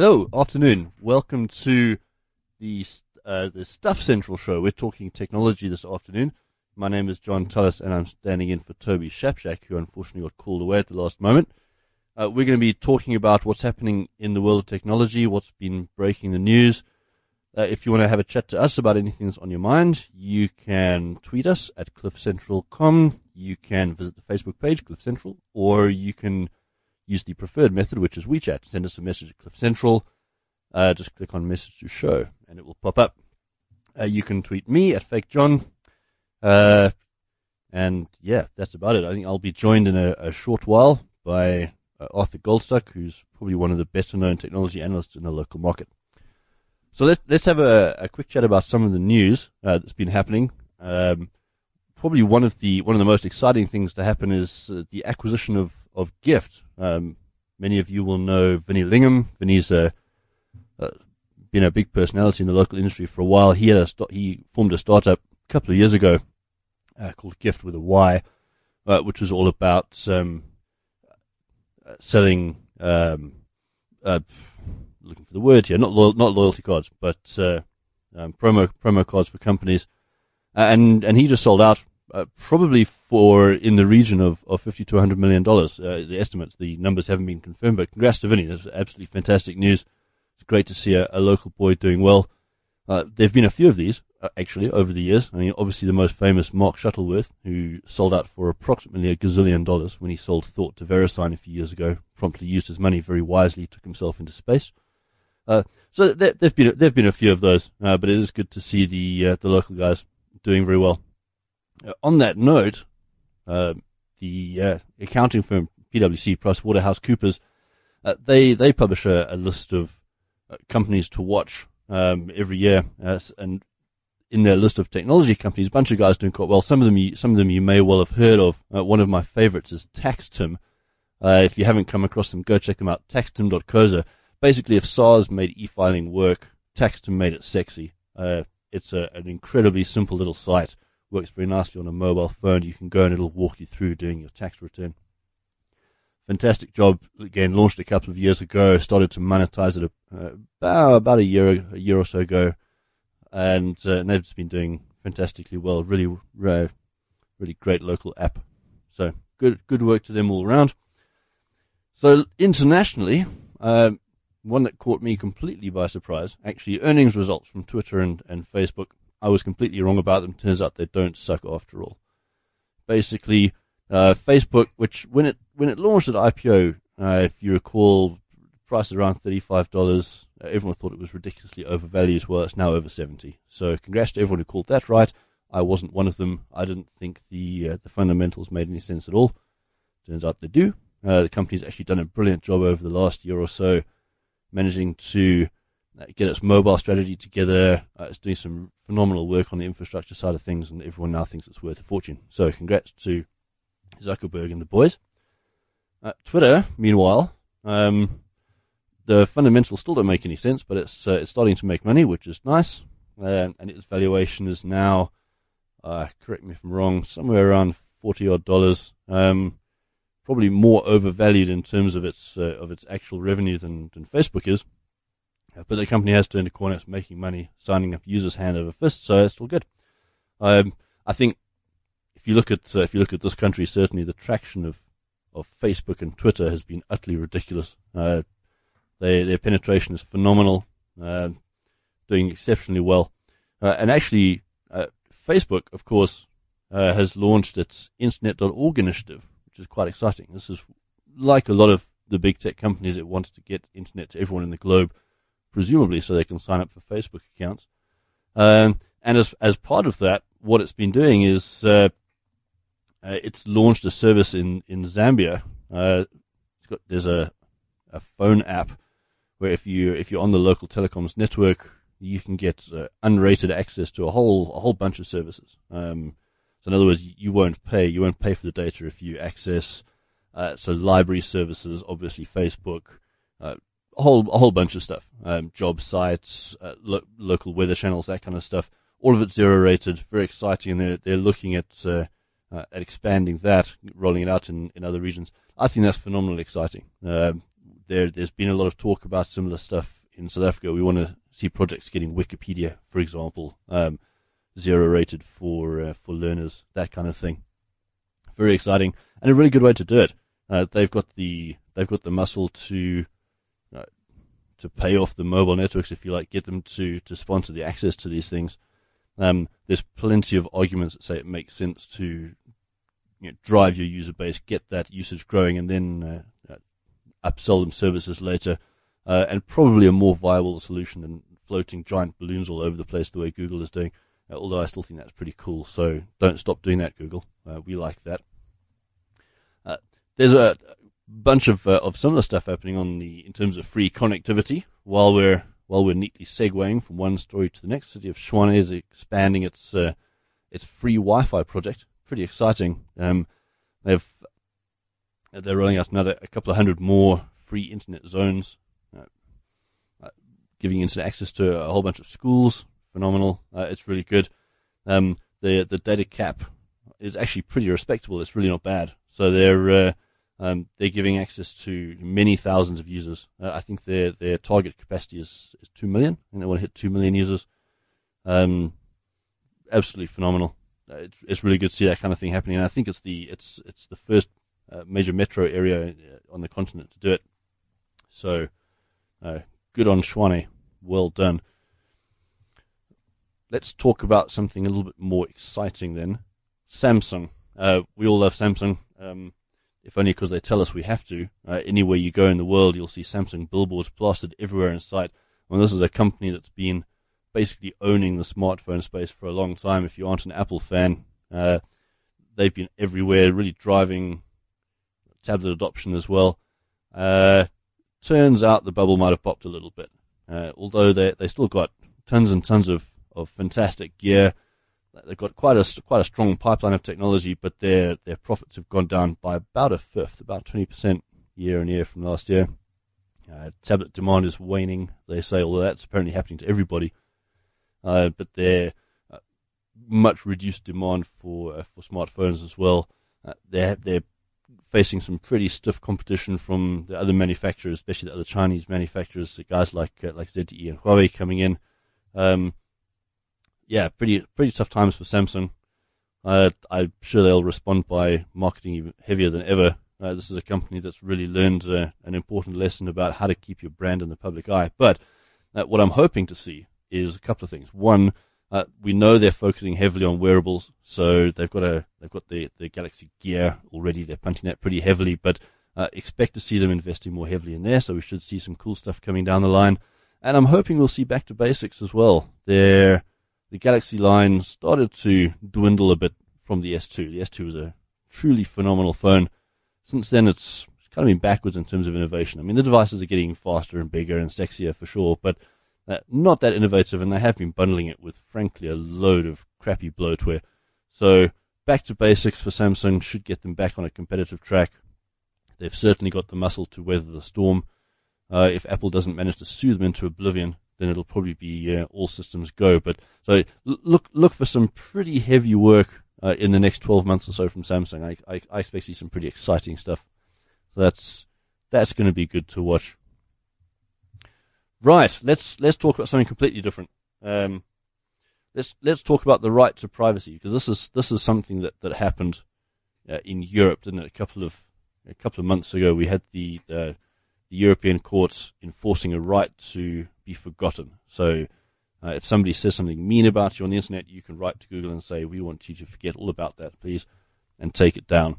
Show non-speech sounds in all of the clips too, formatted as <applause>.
Hello, afternoon. Welcome to the uh, the Stuff Central show. We're talking technology this afternoon. My name is John Tullis, and I'm standing in for Toby Shapshak, who unfortunately got called away at the last moment. Uh, we're going to be talking about what's happening in the world of technology, what's been breaking the news. Uh, if you want to have a chat to us about anything that's on your mind, you can tweet us at cliffcentral.com. You can visit the Facebook page, Cliff Central, or you can use the preferred method, which is WeChat. Send us a message at Cliff Central. Uh, just click on message to show and it will pop up. Uh, you can tweet me at Fake John. Uh, and yeah, that's about it. I think I'll be joined in a, a short while by uh, Arthur Goldstuck, who's probably one of the better known technology analysts in the local market. So let's, let's have a, a quick chat about some of the news uh, that's been happening. Um, probably one of the one of the most exciting things to happen is uh, the acquisition of of Gyft. Um, many of you will know Vinny Lingham. Vinny's been a big personality in the local industry for a while. He had a he formed a startup a couple of years ago uh, called Gyft with a Y, uh, which was all about um, uh, selling. Um, uh, looking for the word here, not not loyalty cards, but uh, um, promo promo cards for companies, and and he just sold out uh, probably for in the region of, of 50 to 100 million dollars. Uh, the estimates, the numbers haven't been confirmed, but congrats to Vinny. That's absolutely fantastic news. It's great to see a, a local boy doing well. Uh, there've been a few of these uh, actually over the years. I mean, obviously the most famous, Mark Shuttleworth, who sold out for approximately a gazillion dollars when he sold Thawte to VeriSign a few years ago. Promptly used his money very wisely, took himself into space. Uh, so there, have been there've been a few of those, uh, but it is good to see the the local guys doing very well. Uh, on that note, uh, the uh, accounting firm PwC PricewaterhouseCoopers, uh, they they publish a, a list of uh, companies to watch um, every year, uh, and in their list of technology companies, a bunch of guys doing quite well. Some of them, you, some of them you may well have heard of. one of my favorites is TaxTim. if you haven't come across them, go check them out. TaxTim.coza. Basically, if SARS made e-filing work, TaxTim made it sexy. it's a, an incredibly simple little site works very nicely on a mobile phone. You can go and it'll walk you through doing your tax return. Fantastic job. Again, launched a couple of years ago. Started to monetize it uh, about, a year a year or so ago, and, uh, and they've just been doing fantastically well. Really, really, really great local app. So good good work to them all around. So internationally, um, one that caught me completely by surprise, actually earnings results from Twitter and, and Facebook I was completely wrong about them. Turns out they don't suck after all. Basically, uh, Facebook, which when it when it launched at IPO, uh, if you recall, price around thirty-five dollars. Uh, everyone thought it was ridiculously overvalued. Well, it's now over seventy. So congrats to everyone who called that right. I wasn't one of them. I didn't think the uh, the fundamentals made any sense at all. Turns out they do. Uh, the company's actually done a brilliant job over the last year or so, managing to get its mobile strategy together. Uh, it's doing some phenomenal work on the infrastructure side of things, and everyone now thinks it's worth a fortune. So, congrats to Zuckerberg and the boys. Uh, Twitter, meanwhile, um, the fundamentals still don't make any sense, but it's uh, it's starting to make money, which is nice, uh, and its valuation is now, uh, correct me if I'm wrong, somewhere around forty odd dollars. Um, probably more overvalued in terms of its of its actual revenue than, than Facebook is. But the company has turned a corner. It's making money, signing up users hand over fist, so it's all good. Um, I think if you look at uh, if you look at this country, certainly the traction of of Facebook and Twitter has been utterly ridiculous. Uh, they, their penetration is phenomenal, uh, doing exceptionally well. Uh, and actually, uh, Facebook, of course, uh, has launched its Internet.org initiative, which is quite exciting. This is like a lot of the big tech companies that wanted to get internet to everyone in the globe presumably so they can sign up for Facebook accounts. Um, and as as part of that, what it's been doing is uh, uh, it's launched a service in in Zambia. Uh, got, there's a a phone app where if you if you're on the local telecoms network, you can get uh, unrated access to a whole a whole bunch of services. Um, so in other words, you won't pay you won't pay for the data if you access uh, so library services, obviously Facebook, uh, a whole a whole bunch of stuff, um, job sites, uh, lo- local weather channels, that kind of stuff. All of it zero rated, very exciting, and they're they're looking at uh, uh, at expanding that, rolling it out in, in other regions. I think that's phenomenally exciting. Um, there, there's been a lot of talk about similar stuff in South Africa. We want to see projects getting Wikipedia, for example, um, zero rated for uh, for learners, that kind of thing. Very exciting and a really good way to do it. Uh, they've got the they've got the muscle to to pay off the mobile networks, if you like, get them to to sponsor the access to these things. Um, there's plenty of arguments that say it makes sense to you know, drive your user base, get that usage growing, and then uh, uh, upsell them services later. Uh, and probably a more viable solution than floating giant balloons all over the place the way Google is doing. Uh, although I still think that's pretty cool. So don't stop doing that, Google. Uh, we like that. Uh, there's a bunch of of similar stuff happening on the in terms of free connectivity while we're while we're neatly segueing from one story to the next, City of Tshwane is expanding its uh, its free Wi-Fi project. Pretty exciting. Um, they've they're rolling out another a couple of hundred more free internet zones, uh, uh, giving internet access to a whole bunch of schools. Phenomenal. Uh, it's really good. Um, the the data cap is actually pretty respectable. It's really not bad. So they're uh, um, they're giving access to many thousands of users. Uh, I think their their target capacity is, is two million, and they want to hit two million users. Um, absolutely phenomenal. Uh, it's, it's really good to see that kind of thing happening. And I think it's the it's it's the first uh, major metro area uh, on the continent to do it. So uh, good on Tshwane. Well done. Let's talk about something a little bit more exciting then. Samsung. Uh, we all love Samsung. Um, if only because they tell us we have to. Uh, anywhere you go in the world, you'll see Samsung billboards plastered everywhere in sight. Well, this is a company that's been basically owning the smartphone space for a long time. If you aren't an Apple fan, uh, they've been everywhere, really driving tablet adoption as well. Uh, turns out the bubble might have popped a little bit. Uh, although they they still got tons and tons of, of fantastic gear they've got quite a quite a strong pipeline of technology, but their their profits have gone down by about a fifth, about 20% year on year from last year. Uh, tablet demand is waning, they say, although that's apparently happening to everybody. Uh, but their uh, much reduced demand for uh, for smartphones as well. Uh, they're they're facing some pretty stiff competition from the other manufacturers, especially the other Chinese manufacturers, the guys like uh, like ZTE and Huawei coming in. Um, yeah, pretty pretty tough times for Samsung. Uh, I'm sure they'll respond by marketing even heavier than ever. Uh, this is a company that's really learned uh, an important lesson about how to keep your brand in the public eye. But uh, what I'm hoping to see is a couple of things. One, uh, we know they're focusing heavily on wearables, so they've got a they've got the the Galaxy Gear already. They're punching that pretty heavily, but uh, expect to see them investing more heavily in there. So we should see some cool stuff coming down the line. And I'm hoping we'll see back to basics as well. They're the Galaxy line started to dwindle a bit from the S2. The S2 was a truly phenomenal phone. Since then, it's kind of been backwards in terms of innovation. I mean, the devices are getting faster and bigger and sexier for sure, but uh, not that innovative, and they have been bundling it with, frankly, a load of crappy bloatware. So, back to basics for Samsung should get them back on a competitive track. They've certainly got the muscle to weather the storm. Uh, if Apple doesn't manage to sue them into oblivion, then it'll probably be uh, all systems go. But so look look for some pretty heavy work uh, in the next 12 months or so from Samsung. I, I, I expect to see some pretty exciting stuff. So that's that's going to be good to watch. Right, let's let's talk about something completely different. Um, let's let's talk about the right to privacy because this is this is something that that happened uh, in Europe, didn't it? A couple of a couple of months ago, we had the the European courts enforcing a right to be forgotten. So uh, if somebody says something mean about you on the internet, you can write to Google and say, we want you to forget all about that, please, and take it down.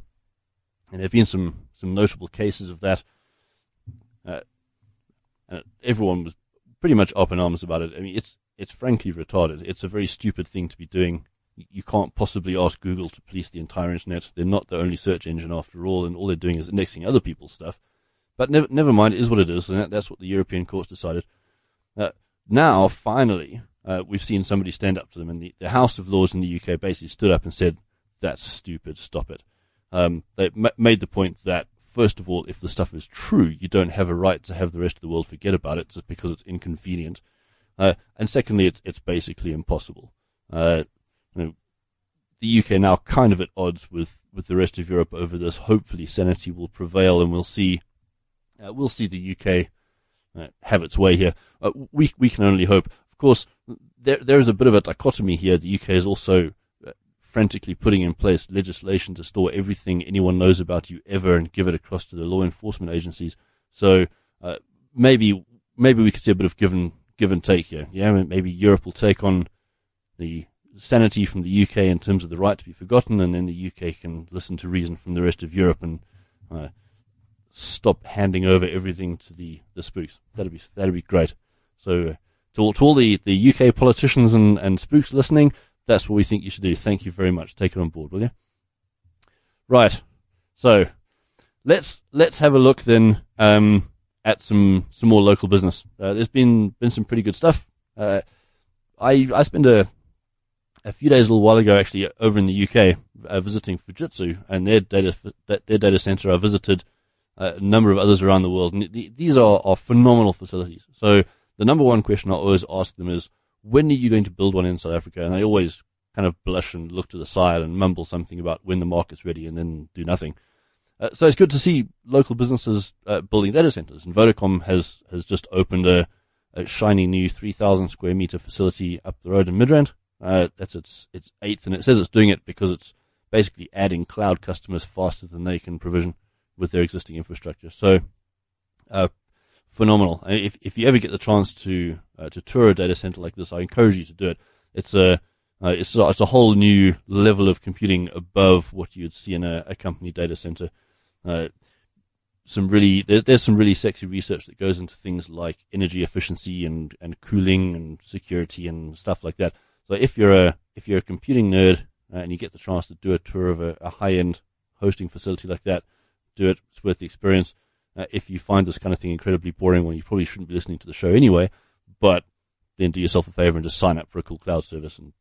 And there have been some, some notable cases of that. Uh, everyone was pretty much up in arms about it. I mean, it's it's frankly retarded. It's a very stupid thing to be doing. You can't possibly ask Google to police the entire internet. They're not the only search engine after all, and all they're doing is indexing other people's stuff. But never, never mind, it is what it is, and that, that's what the European courts decided. Uh, now, finally, uh, we've seen somebody stand up to them, and the, the, House of Lords in the UK basically stood up and said, "That's stupid. Stop it." Um, they m- made the point that first of all, if the stuff is true, you don't have a right to have the rest of the world forget about it just because it's inconvenient. Uh, and secondly, it's it's basically impossible. Uh, you know, the UK now kind of at odds with, with the rest of Europe over this. Hopefully, sanity will prevail, and we'll see Uh, we'll see the UK have its way here. Uh, we we can only hope. Of course, there there is a bit of a dichotomy here. The UK is also uh, frantically putting in place legislation to store everything anyone knows about you ever and give it across to the law enforcement agencies. So uh, maybe maybe we could see a bit of give and give and take here. Yeah, maybe Europe will take on the sanity from the UK in terms of the right to be forgotten, and then the UK can listen to reason from the rest of Europe and uh, stop handing over everything to the, the spooks. That'd be that'd be great. So uh, to, all, to all the, the UK politicians and, and spooks listening, that's what we think you should do. Thank you very much. Take it on board, will you? Right. So let's let's have a look then um, at some some more local business. Uh, there's been been some pretty good stuff. Uh, I I spent a a few days a little while ago actually over in the UK uh, visiting Fujitsu and their data their data center. I visited a number of others around the world, and these are, are phenomenal facilities. So the number one question I always ask them is, when are you going to build one in South Africa? And they always kind of blush and look to the side and mumble something about when the market's ready and then do nothing. Uh, so it's good to see local businesses uh, building data centers. And Vodacom has, has just opened a, a shiny new 3,000 square meter facility up the road in Midrand. Uh, that's its, its eighth, and it says it's doing it because it's basically adding cloud customers faster than they can provision with their existing infrastructure. So, uh, phenomenal. If, if you ever get the chance to uh, to tour a data center like this, I encourage you to do it. It's a uh, it's a, it's a whole new level of computing above what you'd see in a, a company data center. Uh, some really there, there's some really sexy research that goes into things like energy efficiency and, and cooling and security and stuff like that. So if you're a if you're a computing nerd uh, and you get the chance to do a tour of a, a high end hosting facility like that, do it. It's worth the experience. Uh, if you find this kind of thing incredibly boring, well, you probably shouldn't be listening to the show anyway. But then do yourself a favor and just sign up for a cool cloud service and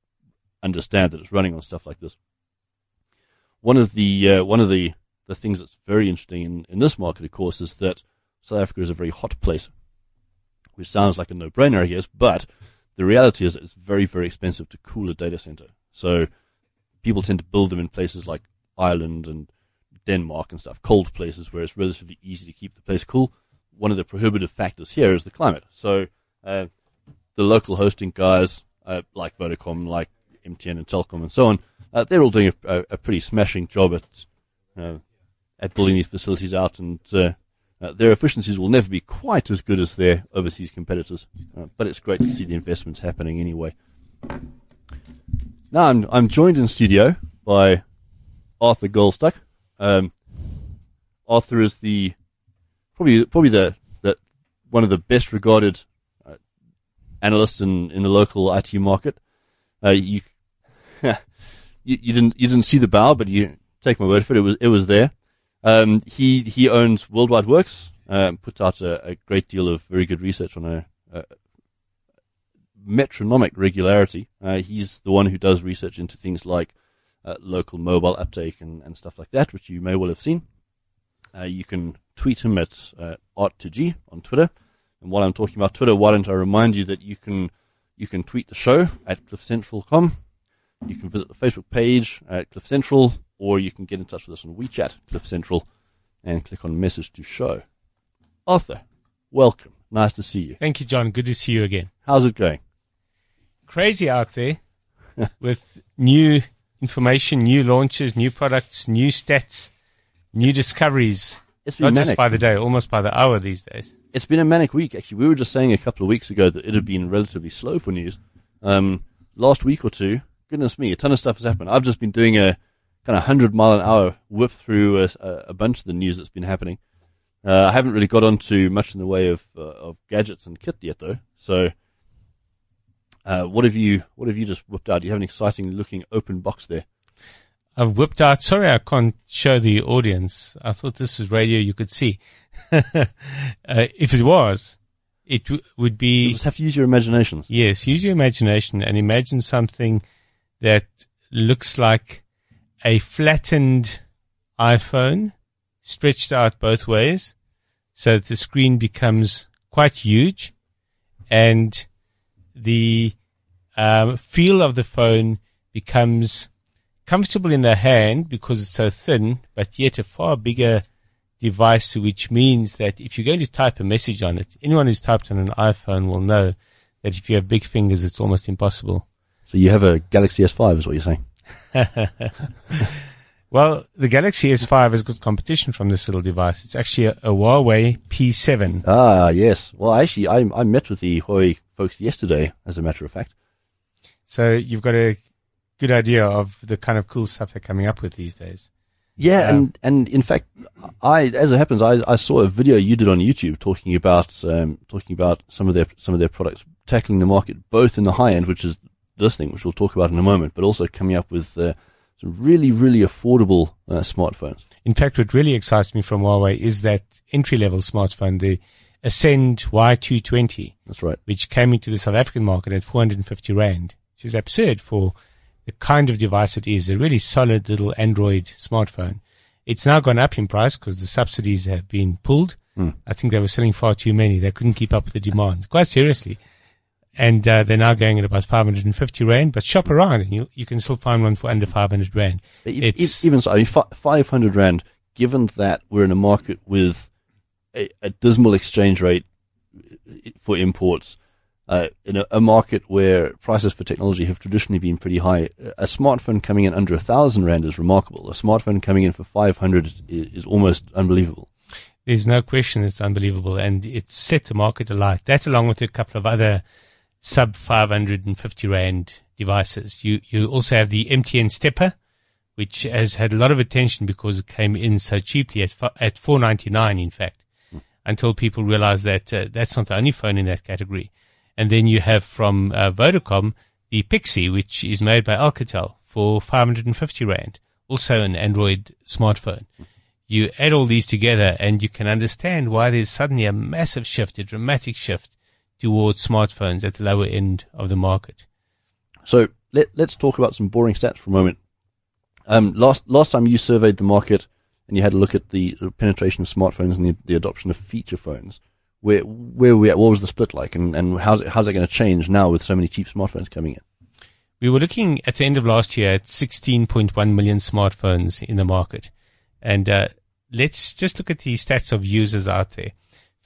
understand that it's running on stuff like this. One of the uh, one of the the things that's very interesting in, in this market, of course, is that South Africa is a very hot place, which sounds like a no-brainer, I guess, but the reality is that it's very, very expensive to cool a data center. So people tend to build them in places like Ireland and Denmark and stuff, cold places where it's relatively easy to keep the place cool. One of the prohibitive factors here is the climate. So uh, the local hosting guys, uh, like Vodacom, like MTN and Telkom and so on, uh, they're all doing a, a, pretty smashing job at uh, at building these facilities out, and uh, uh, their efficiencies will never be quite as good as their overseas competitors. but it's great to see the investments happening anyway. Now I'm, I'm joined in studio by Arthur Goldstuck. Um, Arthur is the probably probably the, the one of the best regarded uh, analysts in, in the local IT market. Uh, you, <laughs> you, you didn't you didn't see the bow, but you take my word for it. It was it was there. Um, he he owns World Wide Worx. Um, puts out a, a, great deal of very good research on a, a metronomic regularity. Uh, he's the one who does research into things like uh, local mobile uptake and, and stuff like that, which you may well have seen. Uh, you can tweet him at uh, art2gee on Twitter. And while I'm talking about Twitter, why don't I remind you that you can you can tweet the show at cliffcentral.com. You can visit the Facebook page at Cliff Central, or you can get in touch with us on WeChat, Cliff Central, and click on Message to Show. Arthur, welcome. Nice to see you. Thank you, John. Good to see you again. How's it going? Crazy out there <laughs> with new information, new launches, new products, new stats, new discoveries. It's been Not manic. just by the day, almost by the hour these days. It's been a manic week, actually. We were just saying a couple of weeks ago that it had been relatively slow for news. Um, last week or two, goodness me, a ton of stuff has happened. I've just been doing a kind of 100 mile an hour whip through a, a bunch of the news that's been happening. Uh, I haven't really got onto much in the way of, uh, of gadgets and kit yet, though. So uh, what have you What have you just whipped out? Do you have an exciting looking open box there? I've whipped out. Sorry, I can't show the audience. I thought this was radio. You could see. <laughs> uh, if it was, it w- would be. You just have to use your imagination. Yes, use your imagination and imagine something that looks like a flattened iPhone stretched out both ways, so that the screen becomes quite huge, and the um, feel of the phone becomes comfortable in the hand because it's so thin, but yet a far bigger device, which means that if you're going to type a message on it, anyone who's typed on an iPhone will know that if you have big fingers, it's almost impossible. So you have a Galaxy S5, is what you're saying? <laughs> well, the Galaxy S5 has got competition from this little device. It's actually a, a Huawei P7. Ah, yes. Well, actually, I, I met with the Huawei folks yesterday, as a matter of fact. So you've got a good idea of the kind of cool stuff they're coming up with these days. Yeah, um, and and in fact, I as it happens, I, I saw a video you did on YouTube talking about um, talking about some of their some of their products tackling the market both in the high end, which is this thing, which we'll talk about in a moment, but also coming up with uh, some really really affordable uh, smartphones. In fact, what really excites me from Huawei is that entry level smartphone, the Ascend Y220. That's right. Which came into the South African market at 450 rand, which is absurd for the kind of device it is, a really solid little Android smartphone. It's now gone up in price because the subsidies have been pulled. Mm. I think they were selling far too many. They couldn't keep up with the demand, quite seriously. And uh, they're now going at about 550 rand, but shop around and you, you can still find one for under 500 rand. It's, even so, I mean, 500 rand, given that we're in a market with a, a dismal exchange rate for imports, uh, in a, a, market where prices for technology have traditionally been pretty high, a smartphone coming in under a thousand rand is remarkable. A smartphone coming in for 500 is, is almost unbelievable. There's no question it's unbelievable, and it's set the market alight. That, along with a couple of other sub 550 rand devices. You you also have the MTN Steppa, which has had a lot of attention because it came in so cheaply at at 4.99, in fact, until people realized that uh, that's not the only phone in that category. And then you have from uh, Vodacom the Pixi, which is made by Alcatel for 550 Rand, also an Android smartphone. You add all these together and you can understand why there's suddenly a massive shift, a dramatic shift towards smartphones at the lower end of the market. So let, us talk about some boring stats for a moment. Um, last last time you surveyed the market and you had a look at the penetration of smartphones and the, the adoption of feature phones where where we at? What was the split like, and and how's it, how's it going to change now with so many cheap smartphones coming in? We were looking at the end of last year at 16.1 million smartphones in the market, and uh, let's just look at the stats of users out there.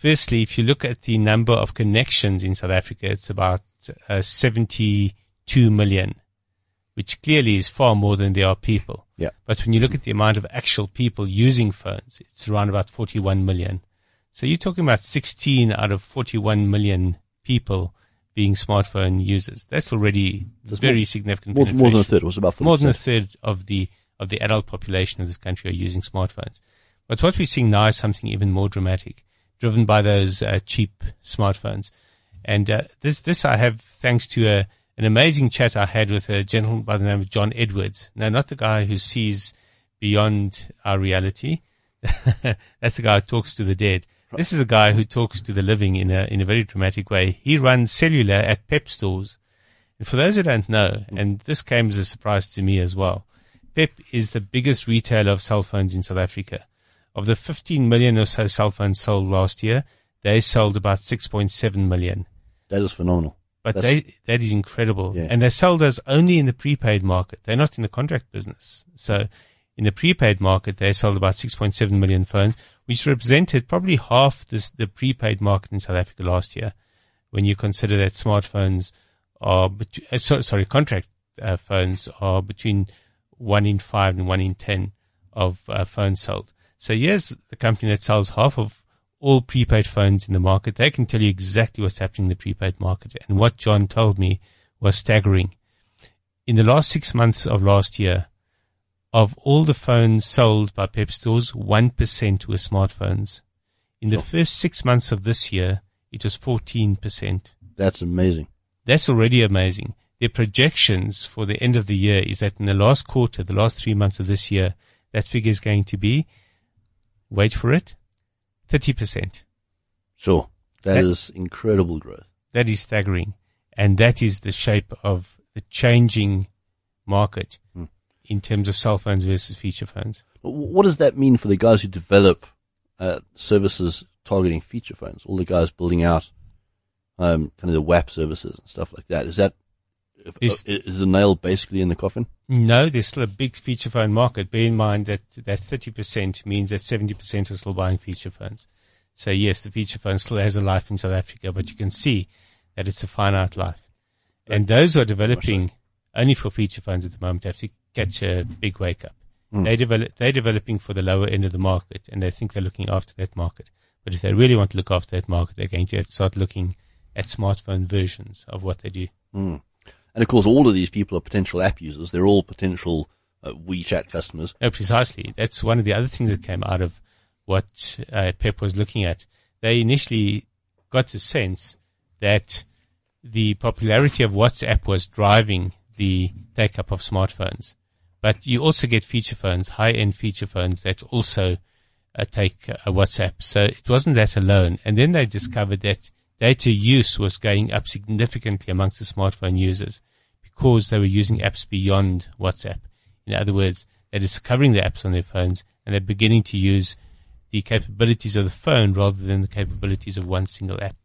Firstly, if you look at the number of connections in South Africa, it's about uh, 72 million, which clearly is far more than there are people. Yeah. But when you look at the amount of actual people using phones, it's around about 41 million. So you're talking about 16 out of 41 million people being smartphone users. That's already That's very more, significant. More, more, than a third. Was about 40%. more than a third of the of the adult population of this country are using smartphones. But what we're seeing now is something even more dramatic, driven by those uh, cheap smartphones. And uh, this this I have thanks to a, an amazing chat I had with a gentleman by the name of John Edwards. Now, not the guy who sees beyond our reality. <laughs> That's the guy who talks to the dead. This is a guy who talks to the living in a in a very dramatic way. He runs cellular at Pep stores. And for those who don't know, and this came as a surprise to me as well, Pep is the biggest retailer of cell phones in South Africa. Of the 15 million or so cell phones sold last year, they sold about 6.7 million. That is phenomenal. But they, that is incredible. Yeah. And they sold us only in the prepaid market. They're not in the contract business. So in the prepaid market, they sold about 6.7 million phones, which represented probably half this, the prepaid market in South Africa last year. When you consider that smartphones are, uh, sorry, contract uh, phones are between one in five and one in ten of uh, phones sold. So here's the company that sells half of all prepaid phones in the market. They can tell you exactly what's happening in the prepaid market. And what John told me was staggering. In the last six months of last year, of all the phones sold by Pep stores, 1% were smartphones. In the first six months of this year, it was 14%. That's amazing. That's already amazing. Their projections for the end of the year is that in the last quarter, the last three months of this year, that figure is going to be, wait for it, 30%. Sure. that, that is incredible growth. That is staggering. And that is the shape of the changing market. Hmm in terms of cell phones versus feature phones. What does that mean for the guys who develop uh, services targeting feature phones? All the guys building out um, kind of the WAP services and stuff like that. Is that Is- uh, is the nail basically in the coffin? No, there's still a big feature phone market. Bear in mind that that 30% means that 70% are still buying feature phones. So yes, the feature phone still has a life in South Africa, but you can see that it's a finite life. And those who are developing only for feature phones at the moment have to catch a big wake up. Mm. They develop, they're developing for the lower end of the market and they think they're looking after that market. But if they really want to look after that market, they're going to have to start looking at smartphone versions of what they do. Mm. And of course, all of these people are potential app users. They're all potential uh, WeChat customers. No, precisely. That's one of the other things that came out of what uh, Pep was looking at. They initially got the sense that the popularity of WhatsApp was driving the take up of smartphones. But you also get feature phones, high end feature phones that also uh, take uh, WhatsApp. So it wasn't that alone. And then they discovered that data use was going up significantly amongst the smartphone users because they were using apps beyond WhatsApp. In other words, they're discovering the apps on their phones and they're beginning to use the capabilities of the phone rather than the capabilities of one single app.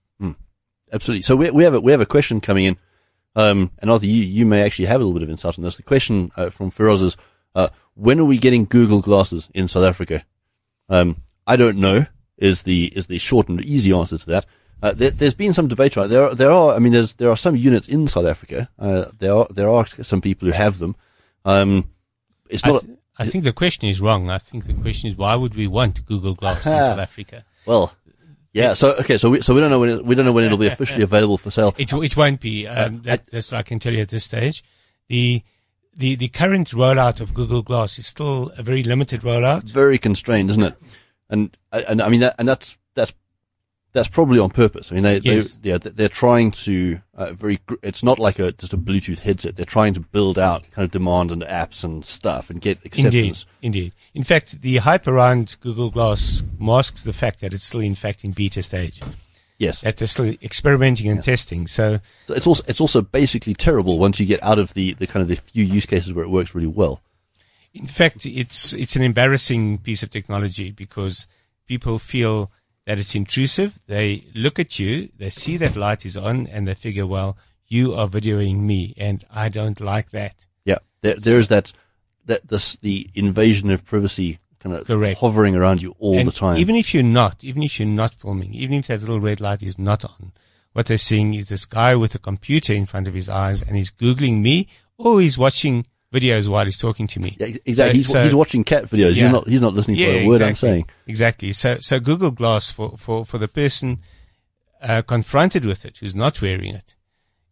Absolutely. So we, we have a, we have a question coming in, um, and Arthur, you, you may actually have a little bit of insight on this. The question uh, from Feroz is, uh, when are we getting Google glasses in South Africa? Um, I don't know. Is the is the short and easy answer to that. Uh, there, there's been some debate right there. Are, there are, I mean, there's there are some units in South Africa. Uh, there are there are some people who have them. Um, it's I, not th- I think the question is wrong. I think the question is why would we want Google Glass in South <laughs> Africa? well. Yeah. So okay. So we so we don't know when it, we don't know when it'll be <laughs> officially available for sale. It, it won't be. Um, that, that's what I can tell you at this stage. The, the, the current rollout of Google Glass is still a very limited rollout. very constrained, isn't it? And and I mean that, and that's that's that's probably on purpose. I mean they, Yes. they yeah they're trying to uh, very. It's not like a just a Bluetooth headset. They're trying to build out kind of demand and apps and stuff and get Indeed, acceptance. indeed. In fact, the hype around Google Glass masks the fact that it's still, in fact, in beta stage. Yes, That they're still experimenting and testing. So, So it's also it's also basically terrible once you get out of the, the kind of the few use cases where it works really well. in fact, it's it's an embarrassing piece of technology because people feel that it's intrusive. They look at you, they see that light is on, and they figure, well, you are videoing me, and I don't like that. Yeah, there there is that that this the invasion of privacy kind of Correct. hovering around you all and the time. Even if you're not, even if you're not filming, even if that little red light is not on, what they're seeing is this guy with a computer in front of his eyes, and he's googling me, or he's watching videos while he's talking to me. yeah, ex- exactly. he's, so- he's watching cat videos. Yeah. He's not he's not listening to a word I'm saying. Exactly. So, so Google Glass for, for, for the person uh, confronted with it who's not wearing it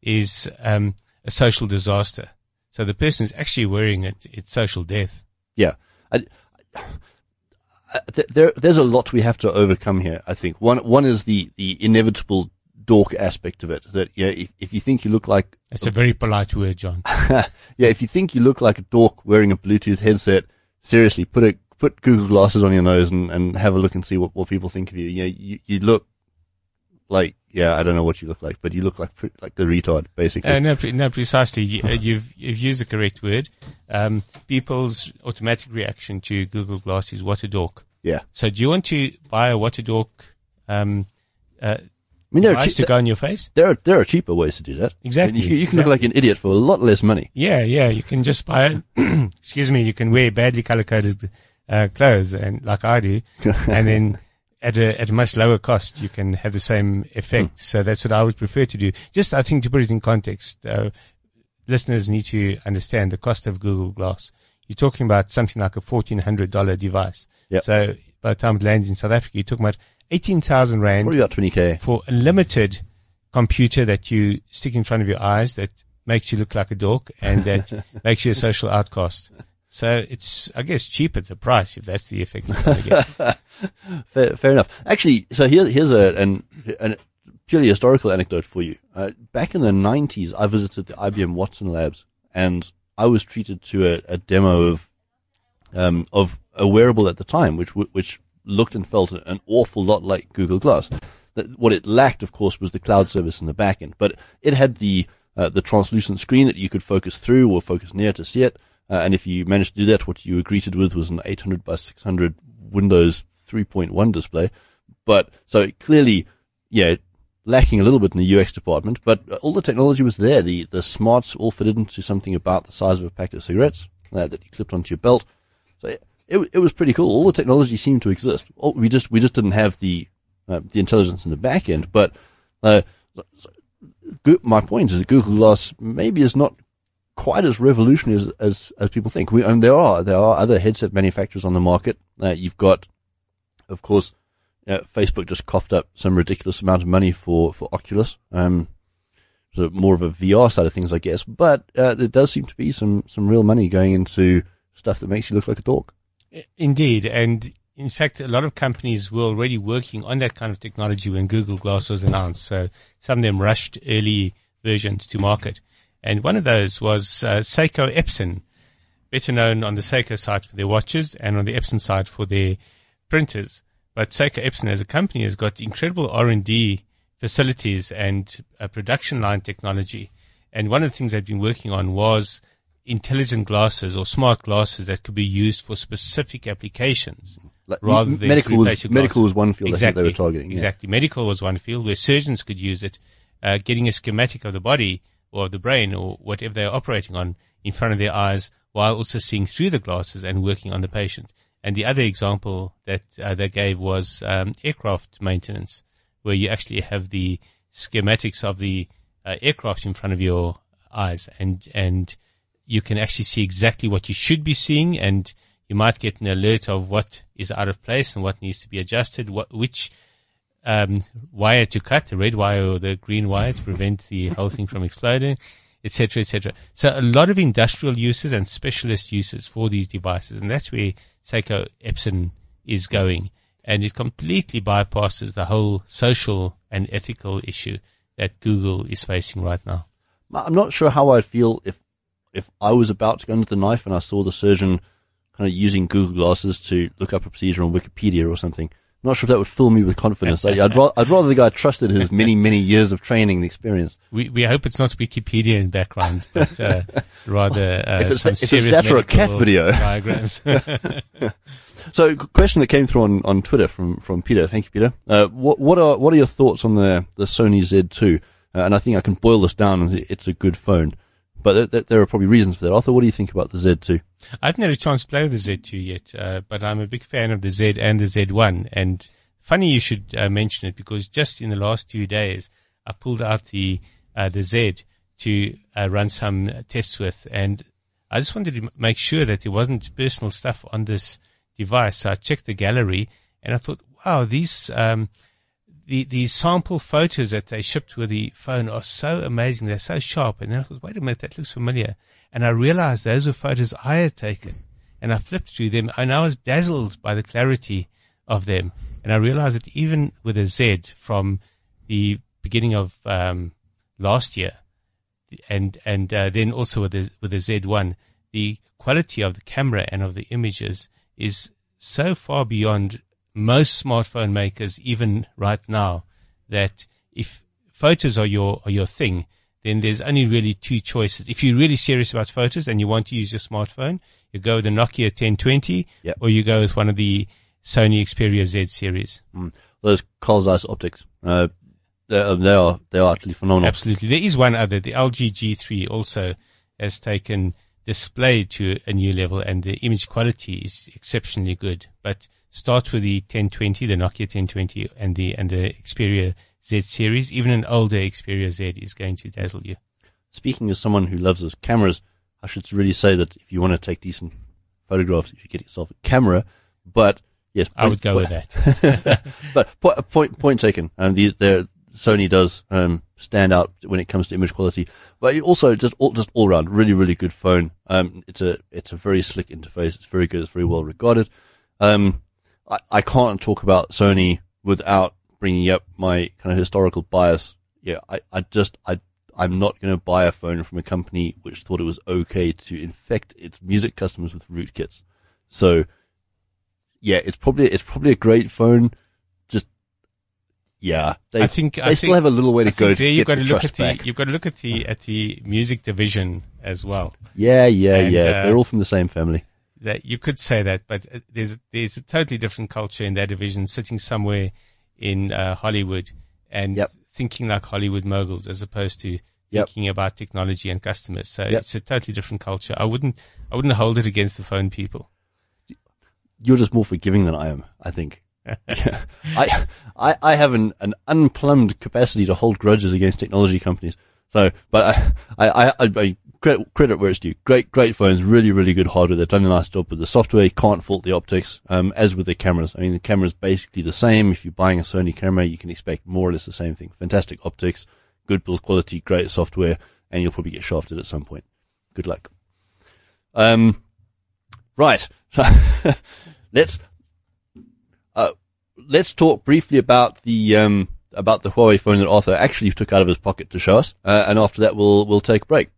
is um, a social disaster. So the person who's actually wearing it, it's social death. Yeah. I, I, there, there's a lot we have to overcome here. I think one one is the, the inevitable dork aspect of it. That yeah, if, if you think you look like That's a very polite word, John. <laughs> yeah, if you think you look like a dork wearing a Bluetooth headset, seriously, put a put Google glasses on your nose and, and have a look and see what, what people think of you. Yeah, you, you look like yeah, I don't know what you look like, but you look like like the retard basically. Uh, no, no, precisely. You, uh, you've you've used the correct word. Um, people's automatic reaction to Google Glass is what a dork. yeah, So do you want to buy a what a dork um, uh, mean there are che- to go on your face? there are there are cheaper ways to do that. Exactly, You, you can look like an idiot for a lot less money. Yeah, yeah. You can just buy it. <clears throat> excuse me. You can wear badly color coded uh, clothes, and like I do, <laughs> and then at a at a much lower cost, you can have the same effect. So that's what I would prefer to do. Just I think to put it in context, uh, listeners need to understand the cost of Google Glass. You're talking about something like a fourteen hundred dollar device. Yep. So by the time it lands in South Africa, you're talking about eighteen thousand rand Probably about 20k. for a limited computer that you stick in front of your eyes that makes you look like a dork and that <laughs> makes you a social outcast. So it's, I guess, cheap at the price if that's the effect you're trying to get. <laughs> fair, fair enough. Actually, so here, here's a an, an purely historical anecdote for you. Uh, back in the 90s, I visited the IBM Watson labs, and I was treated to a, a demo of um, of a wearable at the time, which which looked and felt an awful lot like Google Glass. What it lacked, of course, was the cloud service in the back end, but it had the uh, the translucent screen that you could focus through or focus near to see it. Uh, and if you managed to do that, what you were greeted with was an 800 by 600 Windows 3.1 display. But so clearly, yeah, lacking a little bit in the UX department, but all the technology was there. The the smarts all fitted into something about the size of a pack of cigarettes uh, that you clipped onto your belt. So it, it, was pretty cool. All the technology seemed to exist. Oh, we just we just didn't have the uh, the intelligence in the back end. But uh, my point is that Google Glass maybe is not quite as revolutionary as as, as people think. We, and there are there are other headset manufacturers on the market. Uh, you've got, of course, uh, Facebook just coughed up some ridiculous amount of money for for Oculus. Um, so more of a VR side of things, I guess. But uh, there does seem to be some some real money going into stuff that makes you look like a dork. Indeed, and in fact, a lot of companies were already working on that kind of technology when Google Glass was announced. So some of them rushed early versions to market. And one of those was uh, Seiko Epson, better known on the Seiko side for their watches and on the Epson side for their printers. But Seiko Epson as a company has got incredible R&D facilities and uh, production line technology. And one of the things they've been working on was intelligent glasses or smart glasses that could be used for specific applications Like, rather m- than medical was, medical was one field exactly, they were targeting. yeah. Exactly. Medical was one field where surgeons could use it, uh, getting a schematic of the body or of the brain or whatever they're operating on in front of their eyes while also seeing through the glasses and working on the patient. And the other example that uh, they gave was um, aircraft maintenance, where you actually have the schematics of the uh, aircraft in front of your eyes, and and you can actually see exactly what you should be seeing, and you might get an alert of what is out of place and what needs to be adjusted, what which um, wire to cut, the red wire or the green wire to prevent the whole thing from exploding, etc., etc. So a lot of industrial uses and specialist uses for these devices, and that's where Seiko Epson is going, and it completely bypasses the whole social and ethical issue that Google is facing right now. I'm not sure how I'd feel if if I was about to go under the knife and I saw the surgeon kind of using Google glasses to look up a procedure on Wikipedia or something. I'm not sure if that would fill me with confidence. I, I'd, ra- I'd rather the guy trusted his many, many years of training and experience. We we hope it's not Wikipedia in background, but uh, <laughs> rather uh, If it's- some if it's serious that or a cat video. <laughs> diagrams. <laughs> So, question that came through on, on Twitter from, from Peter. Thank you, Peter. Uh, what what are what are your thoughts on the the Sony Z2? Uh, and I think I can boil this down. It's a good phone, but th- th- there are probably reasons for that. Arthur, what do you think about the Z2? I haven't had a chance to play with the Z2 yet, uh, but I'm a big fan of the Z and the Z1. And funny you should uh, mention it because just in the last two days, I pulled out the uh, the Z to uh, run some tests with, and I just wanted to make sure that there wasn't personal stuff on this device. So I checked the gallery, and I thought, wow, these um, the, these sample photos that they shipped with the phone are so amazing. They're so sharp. And I thought, wait a minute, that looks familiar. And I realized those were photos I had taken. And I flipped through them and I was dazzled by the clarity of them. And I realized that even with a Z from the beginning of um, last year, and and uh, then also with the with the Z1, the quality of the camera and of the images is so far beyond most smartphone makers, even right now, that if photos are your are your thing, then there's only really two choices. If you're really serious about photos and you want to use your smartphone, you go with the Nokia 1020, Yep. or you go with one of the Sony Xperia Z series. Those Carl Zeiss optics, uh, they, are- they are they are utterly phenomenal. Absolutely. There is one other. The LG G3 also has taken display to a new level and the image quality is exceptionally good. But start with the 1020, the Nokia 1020 and the, and the Xperia Z series. Even an older Xperia Z is going to dazzle you. Speaking as someone who loves his cameras, I should really say that if you want to take decent photographs, you should get yourself a camera. But yes, I would go with that. <laughs> but point point taken. Um, the, the Sony does um, stand out when it comes to image quality, but also just all, just all round really really good phone. Um, it's a it's a very slick interface. It's very good. It's very well regarded. Um, I, I can't talk about Sony without bringing up my kind of historical bias. Yeah, I, I just I I'm not going to buy a phone from a company which thought it was okay to infect its music customers with rootkits. So yeah, it's probably it's probably a great phone. Just yeah, they I think- they I still think- have a little way to I go to there get you've got to look at the, back. you've got to look at the, at the music division as well. Yeah, yeah, and, yeah. uh, They're all from the same family. That you could say that, but uh, there's there's a totally different culture in that division, sitting somewhere in uh, Hollywood, and Yep. thinking like Hollywood moguls as opposed to Yep. thinking about technology and customers. So Yep. it's a totally different culture. I wouldn't, I wouldn't hold it against the phone people. You're just more forgiving than I am, I think. <laughs> <laughs> I, I, I have an, an unplumbed capacity to hold grudges against technology companies. So, but I, I, I, I credit, credit where it's due. Great, great phones, really, really good hardware. They've done a nice job with the software. You can't fault the optics, um, as with the cameras. I mean, the camera's basically the same. If you're buying a Sony camera, you can expect more or less the same thing. Fantastic optics, good build quality, great software, and you'll probably get shafted at some point. Good luck. Um, right. So <laughs> let's uh, let's talk briefly about the um, about the Huawei phone that Arthur actually took out of his pocket to show us, uh, and after that we'll we'll take a break.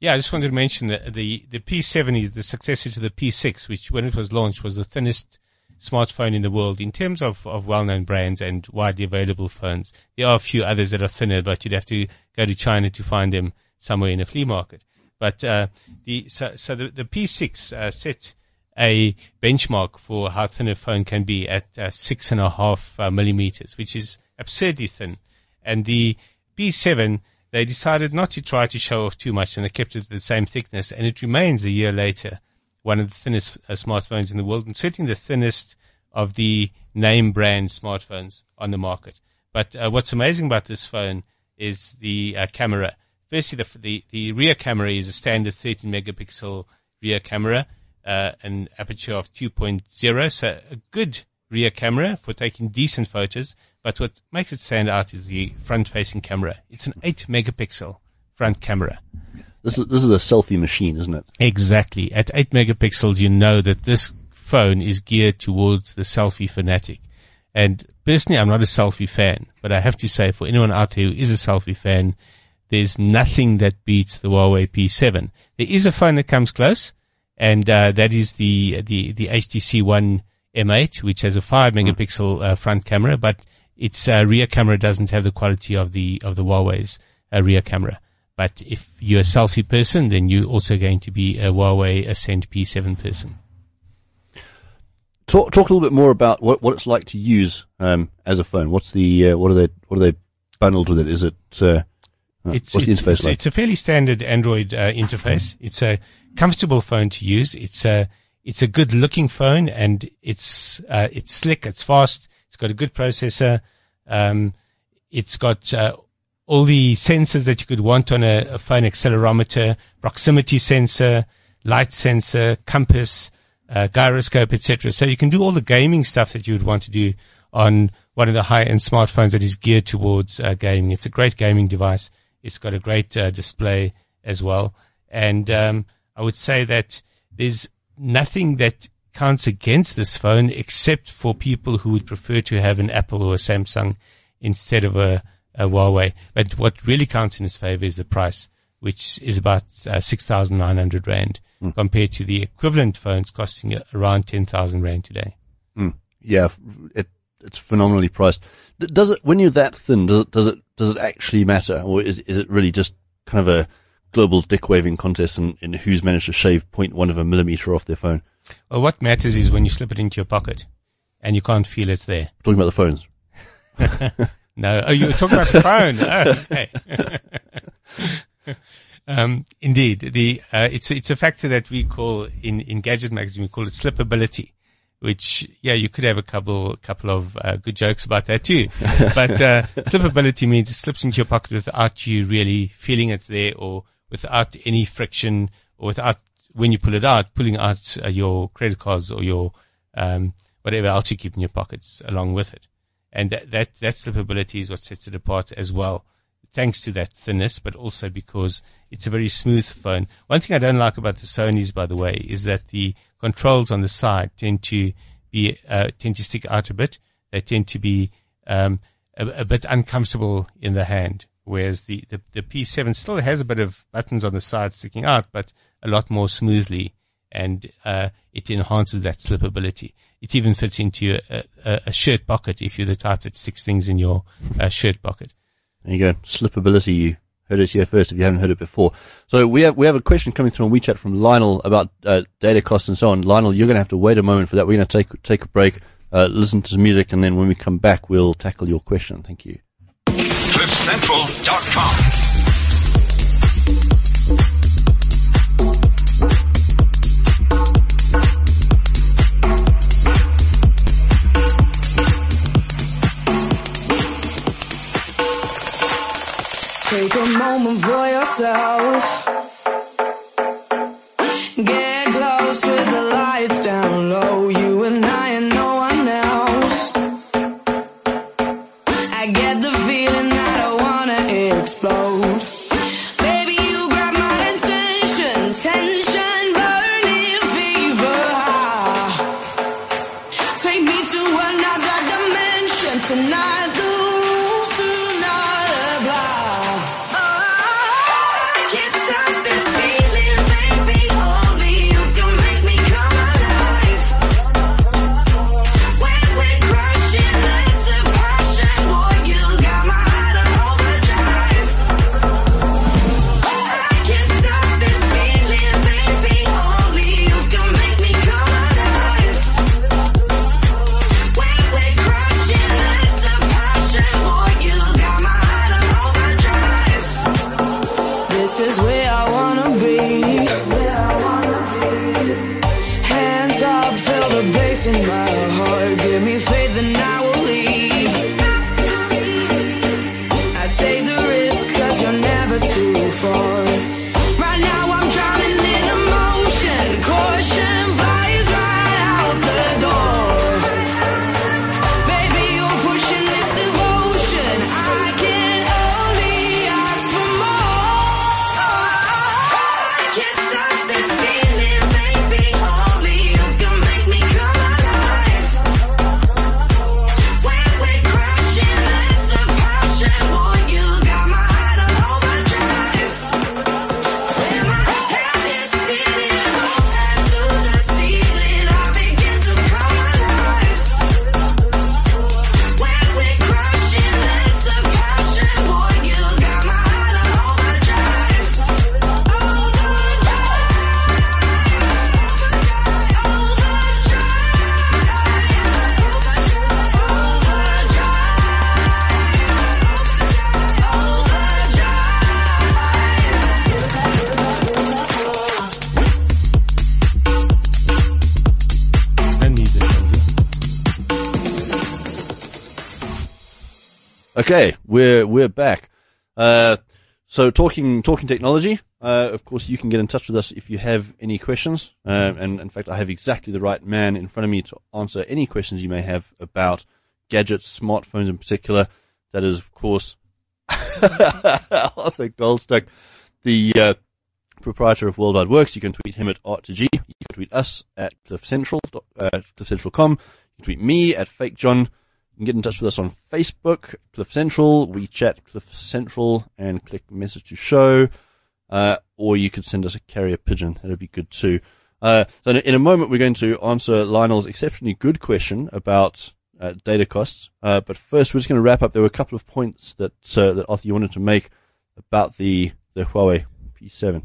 Yeah, I just wanted to mention that the, the P7 is the successor to the P6, which when it was launched was the thinnest smartphone in the world in terms of, of well-known brands and widely available phones. There are a few others that are thinner, but you'd have to go to China to find them somewhere in a flea market. But uh, the so, so the, the P6 uh, set a benchmark for how thin a phone can be at uh, six and a half uh, millimeters, which is absurdly thin. And the P7 they decided not to try to show off too much and they kept it the same thickness and it remains a year later one of the thinnest uh, smartphones in the world and certainly the thinnest of the name brand smartphones on the market. But uh, what's amazing about this phone is the uh, camera. Firstly, the, the, the rear camera is a standard 13 megapixel rear camera, uh, an aperture of 2.0, so a good rear camera for taking decent photos. But what makes it stand out is the front facing camera. It's an 8 megapixel front camera. This is this is a selfie machine, isn't it? Exactly. At 8 megapixels, you know that this phone is geared towards the selfie fanatic. And personally, I'm not a selfie fan, but I have to say for anyone out there who is a selfie fan, there's nothing that beats the Huawei P7. There is a phone that comes close, and uh, that is the the the HTC One M8, which has a 5 megapixel uh, front camera, but its uh, rear camera doesn't have the quality of the of the Huawei's uh, rear camera. But if you're a selfie person, then you're also going to be a Huawei Ascend P7 person. Talk talk a little bit more about what, what it's like to use um, as a phone. What's the uh, what are they what are they bundled with it? Is it It's, what's the interface it's, like? it's a fairly standard Android uh, interface. It's a comfortable phone to use. It's a it's a good looking phone and it's uh, it's slick. It's fast. It's got a good processor. Um, it's got uh, all the sensors that you could want on a, a phone: accelerometer, proximity sensor, light sensor, compass, uh, gyroscope, etc. So you can do all the gaming stuff that you would want to do on one of the high-end smartphones that is geared towards uh, gaming. It's a great gaming device. It's got a great uh, display as well, and um, I would say that there's nothing that counts against this phone except for people who would prefer to have an Apple or a Samsung instead of a, a Huawei. But what really counts in its favor is the price, which is about uh, 6,900 Rand compared to the equivalent phones costing around 10,000 Rand today. Mm. Yeah, it, it's phenomenally priced. Does it when you're that thin? Does it does it does it actually matter, or is is it really just kind of a global dick waving contest in, in who's managed to shave 0.1 of a millimeter off their phone? Well, what matters is when you slip it into your pocket and you can't feel it's there. talking about the phones. <laughs> No, oh, you were talking about the phone. <laughs> Oh, okay. <laughs> um, indeed, the uh, it's it's a factor that we call in in Gadget Magazine we call it slippability, which yeah you could have a couple couple of uh, good jokes about that too. <laughs> but uh, slippability means it slips into your pocket without you really feeling it's there or without any friction or without when you pull it out pulling out uh, your credit cards or your um, whatever else you keep in your pockets along with it and that, that, that slippability is what sets it apart as well, thanks to that thinness, but also because it's a very smooth phone. One thing I don't like about the Sony's, by the way, is that the controls on the side tend to be, uh, tend to stick out a bit. They tend to be, um, a, a bit uncomfortable in the hand. Whereas the, the, the P7 still has a bit of buttons on the side sticking out, but a lot more smoothly and uh, it enhances that slipability. It even fits into a, a, a, shirt pocket if you're the type that sticks things in your uh, shirt pocket. There you go. Slipability. You heard it here first if you haven't heard it before. So we have we have a question coming through on WeChat from Lionel about uh, data costs and so on. Lionel, you're going to have to wait a moment for that. We're going to take take a break, uh, listen to some music, and then when we come back, we'll tackle your question. Thank you. CliffCentral.com. Okay, we're we're back. Uh, so talking talking technology. Uh, of course, you can get in touch with us if you have any questions. Uh, and in fact, I have exactly the right man in front of me to answer any questions you may have about gadgets, smartphones in particular. That is, of course, <laughs> Arthur Goldstuck, the uh, proprietor of World Wide Worx. You can tweet him at art2gee. You can tweet us at cliffcentral, uh, cliffcentral.com. You can tweet me at fakejohn. You can get in touch with us on Facebook, Cliff Central, WeChat, Cliff Central, and click message to show. Uh, or you could send us a carrier pigeon. That'd be good too. Uh, so in a, in a moment, we're going to answer Lionel's exceptionally good question about uh, data costs. Uh, but first, we're just going to wrap up. There were a couple of points that uh, that Arthur you wanted to make about the the Huawei P7.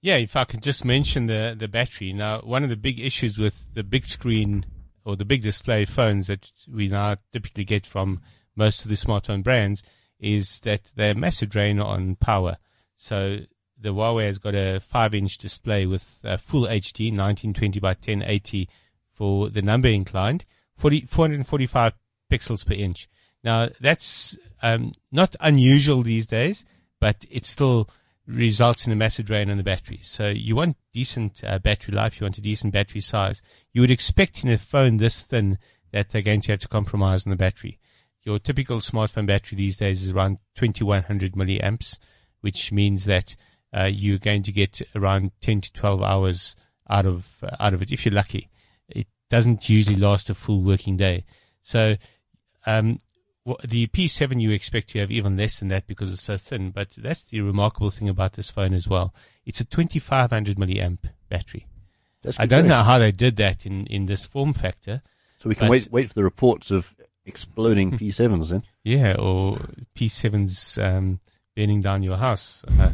Yeah, if I could just mention the, the battery. Now, one of the big issues with the big screen or the big display phones that we now typically get from most of the smartphone brands is that they're a massive drain on power. So the Huawei has got a 5 inch display with full HD, 1920 by 1080 for the number inclined, 40, 445 pixels per inch. Now that's um, not unusual these days, but it's still results in a massive drain on the battery. So you want decent uh, battery life, you want a decent battery size. You would expect in a phone this thin that they're going to have to compromise on the battery. Your typical smartphone battery these days is around 2100 milliamps, which means that uh, you're going to get around 10 to 12 hours out of uh, out of it if you're lucky. It doesn't usually last a full working day. So um, wh- the P7 you expect to have even less than that because it's so thin. But that's the remarkable thing about this phone as well. It's a 2500 milliamp battery. That's I don't going. know how they did that in, in this form factor. So we can wait wait for the reports of exploding P7s then. Yeah, or P7's um, burning down your house. Uh,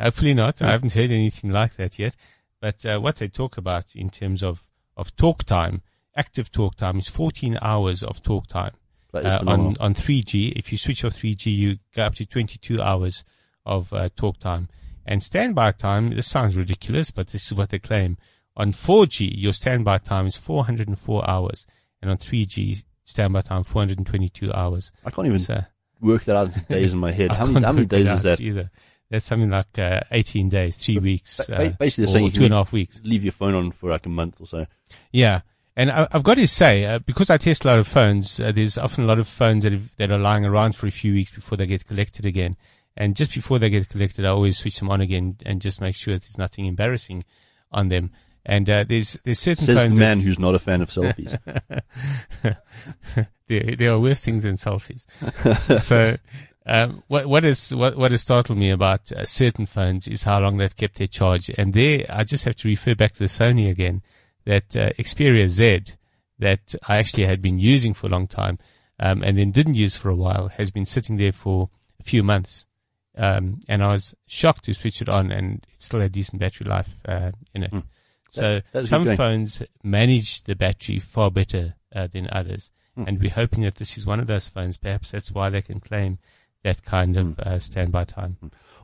hopefully not. I haven't heard anything like that yet. But uh, what they talk about in terms of, of talk time, active talk time, is 14 hours of talk time. Uh, on, on 3G, if you switch off 3G, you go up to 22 hours of uh, talk time. And standby time, this sounds ridiculous, but this is what they claim. On 4G, your standby time is 404 hours. And on 3G, standby time 422 hours. I can't even So, work that out into days in my <laughs> head. How many, how many days is that? Either. That's something like uh, 18 days, three weeks, ba- uh, basically or saying two and a half weeks. Leave your phone on for like a month or so. Yeah. And I, I've got to say, uh, because I test a lot of phones, uh, there's often a lot of phones that, have, that are lying around for a few weeks before they get collected again. And just before they get collected, I always switch them on again and just make sure that there's nothing embarrassing on them. And uh, there's there's certain Says the man who's not a fan of selfies. <laughs> there, there are worse things than selfies. <laughs> so, um, what what is what what has startled me about uh, certain phones is how long they've kept their charge. And there, I just have to refer back to the Sony again. That uh, Xperia Z that I actually had been using for a long time, um, and then didn't use for a while, has been sitting there for a few months. Um, and I was shocked to switch it on, and it still had decent battery life uh, in it. So That- some phones manage the battery far better uh, than others, Hmm. and we're hoping that this is one of those phones. Perhaps that's why they can claim that kind of Hmm. uh, standby time.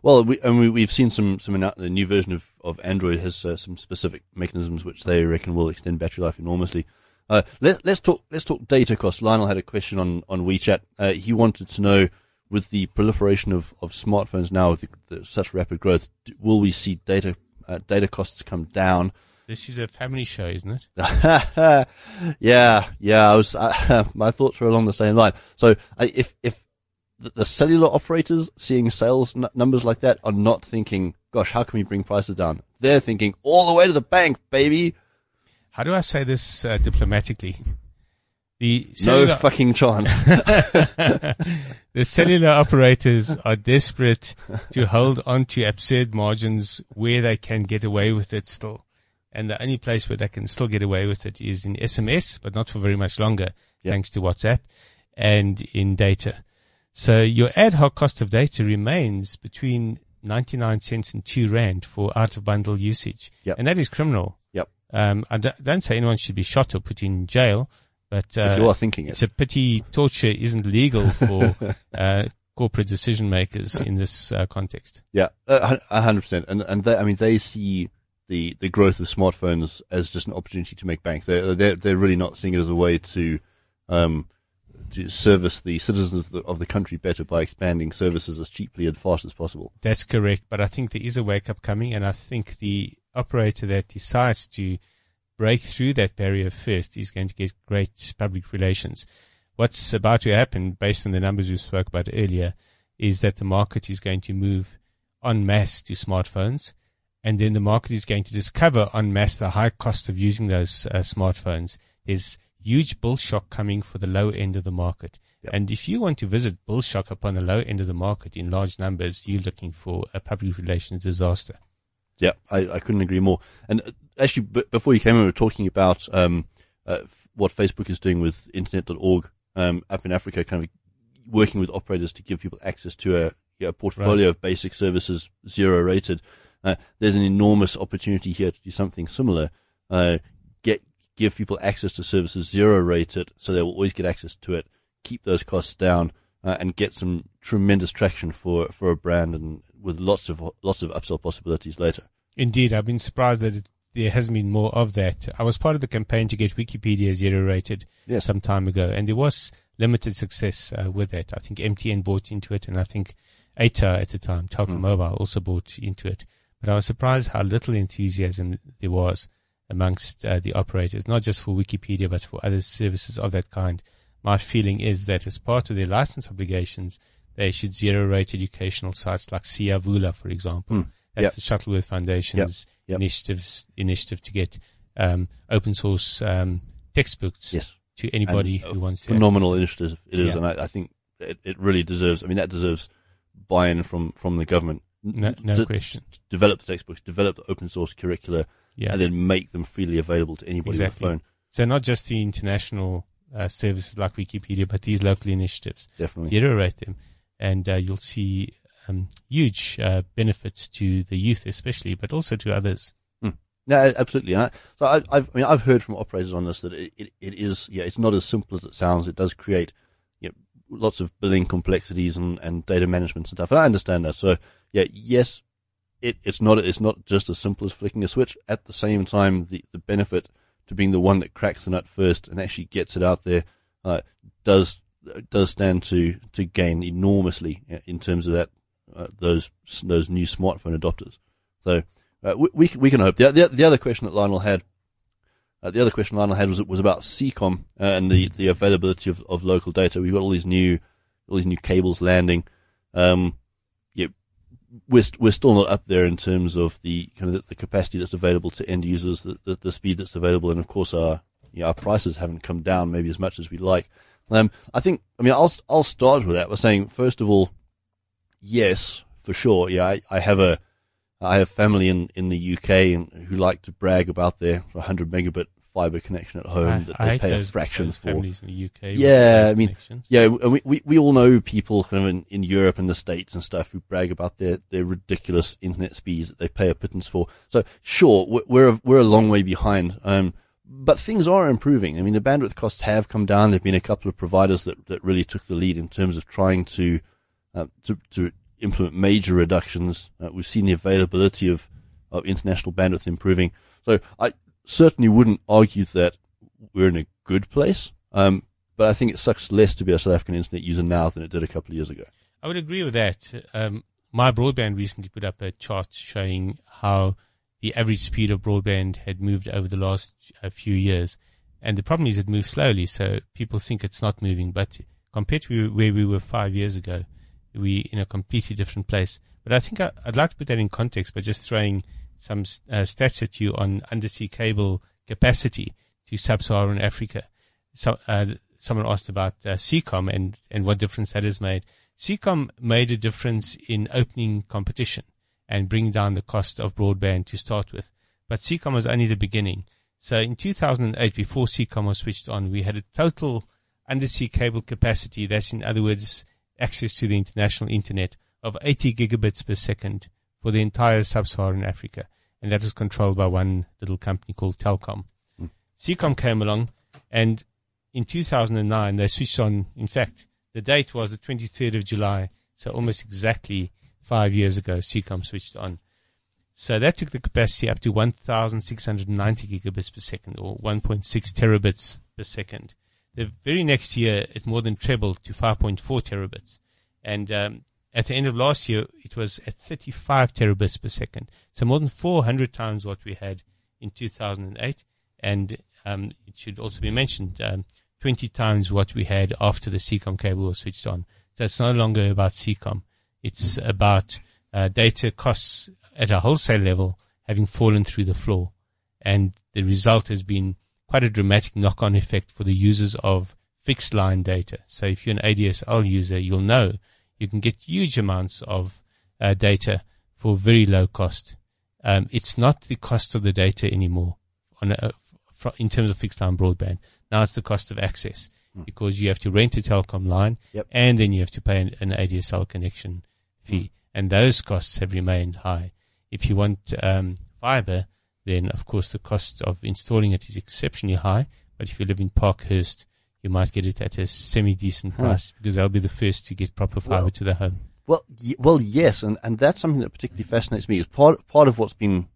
Well, we, and we, we've seen some some the new version of, of Android has uh, some specific mechanisms which they reckon will extend battery life enormously. Uh, let, let's talk let's talk data costs. Lionel had a question on on WeChat. Uh, he wanted to know with the proliferation of, of smartphones now with the, the, such rapid growth, will we see data uh, data costs come down? This is a family show, isn't it? <laughs> yeah, yeah. I was uh, <laughs> my thoughts were along the same line. So if if the, the cellular operators seeing sales n- numbers like that are not thinking, "Gosh, how can we bring prices down?" They're thinking all the way to the bank, baby. How do I say this uh, diplomatically? The No cellular, <laughs> fucking chance. <laughs> the cellular operators are desperate to hold on to absurd margins where they can get away with it still. And the only place where they can still get away with it is in SMS, but not for very much longer, Yep. thanks to WhatsApp, and in data. So your ad hoc cost of data remains between 99 cents and 2 rand for out of bundle usage. Yep. And that is criminal. Yep. Um, I don't, don't say anyone should be shot or put in jail, but, uh, you are thinking it's it, a pity torture isn't legal for <laughs> uh, corporate decision makers in this uh, context. yeah, a a hundred percent. And and they, I mean, they see the the growth of smartphones as just an opportunity to make bank. They're they're, they're really not seeing it as a way to um, to service the citizens of the, of the country better by expanding services as cheaply and fast as possible. That's correct, but I think there is a wake up coming, and I think the operator that decides to break through that barrier first is going to get great public relations. What's about to happen, based on the numbers we spoke about earlier, is that the market is going to move en masse to smartphones, and then the market is going to discover en masse the high cost of using those uh, smartphones. There's huge bull shock coming for the low end of the market. Yep. And if you want to visit bull shock upon the low end of the market in large numbers, you're looking for a public relations disaster. Yeah, I, I couldn't agree more. And uh, actually, b- before you came in, we were talking about um, uh, f- what Facebook is doing with Internet.org um, up in Africa, kind of working with operators to give people access to a, yeah, a portfolio Right. of basic services, zero rated. Uh, there's an enormous opportunity here to do something similar. Uh, give people access to services zero rated, so they will always get access to it. Keep those costs down. Uh, and get some tremendous traction for, for a brand and with lots of lots of upsell possibilities later. Indeed, I've been surprised that it, there hasn't been more of that. I was part of the campaign to get Wikipedia zero rated Yes. some time ago, and there was limited success uh, with that. I think MTN bought into it, and I think 8ta at the time, Telkom Mm. Mobile, also bought into it. But I was surprised how little enthusiasm there was amongst uh, the operators, not just for Wikipedia, but for other services of that kind. My feeling is that as part of their license obligations, they should zero rate educational sites like Siyavula, for example. Hmm. That's Yep. the Shuttleworth Foundation's Yep. initiatives initiative to get um, open source um, textbooks Yes. to anybody And who wants to. phenomenal initiative it is, Yeah. and I, I think it, it really deserves. I mean, that deserves buy-in from from the government. No, no question. develop the textbooks, develop the open source curricula, Yeah. and then make them freely available to anybody Exactly. with a phone. So not just the international uh, services like Wikipedia, but these local initiatives. Definitely. Zero them, and uh, you'll see um, huge uh, benefits to the youth, especially, but also to others. No, absolutely. I, so I, I've, I mean, I've heard from operators on this that it, it, it is, yeah, it's not as simple as it sounds. It does create, you know, lots of billing complexities and, and data management and stuff. And I understand that. So, yeah, yes, it, it's not, it's not just as simple as flicking a switch. At the same time, the, the benefit to being the one that cracks the nut first and actually gets it out there, uh, does does stand to to gain enormously in terms of that uh, those those new smartphone adopters. So uh, we, we we can hope. The, the the other question that Lionel had. Uh, the other question Lionel had was was about Seacom uh, and the, the availability of, of local data. We've got all these new all these new cables landing. Um, we're we're still not up there in terms of the kind of the, the capacity that's available to end users, the, the, the speed that's available, and of course our you know, our prices haven't come down maybe as much as we'd like. Um, I think I mean I'll I'll start with that by saying first of all, yes, for sure. Yeah, I, I have a I have family in, in the UK and who like to brag about their 100 megabit fiber connection at home I, that they hate pay a for. families in the UK. Yeah, I mean. Yeah, and we, we, we all know people kind of in, in Europe and the States and stuff who brag about their, their ridiculous internet speeds that they pay a pittance for. So sure, we're, we're a, we're a long way behind. Um, but things are improving. I mean, the bandwidth costs have come down. There've been a couple of providers that, that really took the lead in terms of trying to, uh, to, to implement major reductions. Uh, we've seen the availability of, of international bandwidth improving. So I certainly wouldn't argue that we're in a good place. Um, but I think it sucks less to be a South African internet user now than it did a couple of years ago. I would agree with that. Um, MyBroadband recently put up a chart showing how the average speed of broadband had moved over the last uh, few years. And the problem is it moves slowly, so people think it's not moving. But compared to where we were five years ago, we're in a completely different place. But I think I, would like to put that in context by just throwing some uh, stats at you on undersea cable capacity to sub-Saharan Africa. So, uh, someone asked about uh, Seacom and, and what difference that has made. Seacom made a difference in opening competition and bringing down the cost of broadband to start with. But Seacom was only the beginning. So in 2008, before Seacom was switched on, we had a total undersea cable capacity, that's in other words, access to the international internet, of 80 gigabits per second for the entire sub-Saharan Africa. And that was controlled by one little company called Telkom. Mm. Seacom came along and in 2009 they switched on, in fact, the date was the 23rd of July, so almost exactly five years ago, Seacom switched on. So that took the capacity up to 1,690 gigabits per second, or 1.6 terabits per second. The very next year, it more than trebled to 5.4 terabits. And um, at the end of last year, it was at 35 terabits per second. So more than 400 times what we had in 2008. And um, it should also be mentioned, um, 20 times what we had after the Seacom cable was switched on. So it's no longer about Seacom. It's about uh, data costs at a wholesale level having fallen through the floor. And the result has been quite a dramatic knock-on effect for the users of fixed line data. So if you're an ADSL user, you'll know you can get huge amounts of uh, data for very low cost. Um, it's not the cost of the data anymore on a, in terms of fixed line broadband. Now it's the cost of access because you have to rent a telecom line Yep. and then you have to pay an, an ADSL connection fee. And those costs have remained high. If you want um, fiber, then of course the cost of installing it is exceptionally high. But if you live in Parkhurst, you might get it at a semi-decent Huh. price because they'll be the first to get proper fiber Well- to the home. Well, y- well, yes, and, and that's something that particularly fascinates me. Is part part of what's been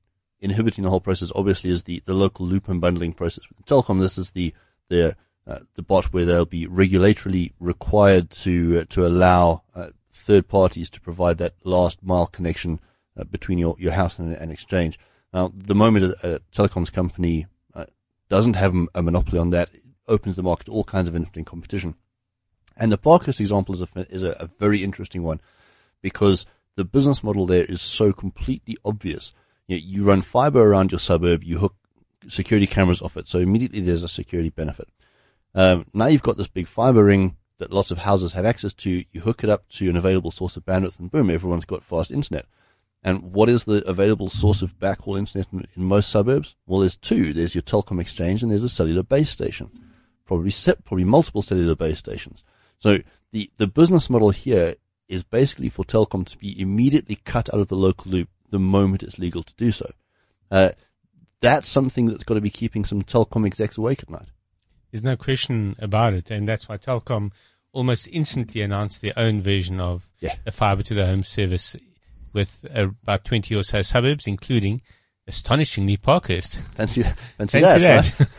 inhibiting the whole process, obviously, is the, the local loop unbundling process. With Telkom, this is the the uh, the bot where they'll be regulatorily required to uh, to allow uh, third parties to provide that last mile connection uh, between your, your house and an exchange. Now, the moment a, a telecoms company uh, doesn't have a monopoly on that, opens the market to all kinds of interesting competition. And the Parkhurst example is a, is a, a very interesting one because the business model there is so completely obvious. You, know, you run fiber around your suburb, you hook security cameras off it, so immediately there's a security benefit. Um, now you've got this big fiber ring that lots of houses have access to. You hook it up to an available source of bandwidth, and boom, everyone's got fast internet. And what is the available source of backhaul internet in, in most suburbs? Well, there's two. There's your telecom exchange, and there's a cellular base station. Probably set, probably multiple cellular base stations. So the the business model here is basically for telecom to be immediately cut out of the local loop the moment it's legal to do so. Uh, that's something that's got to be keeping some telecom execs awake at night. There's no question about it, and that's why Telkom almost instantly announced their own version of Yeah. a fiber to the home service with about 20 or so suburbs, including astonishingly Parkhurst. Fancy, fancy, Fancy that,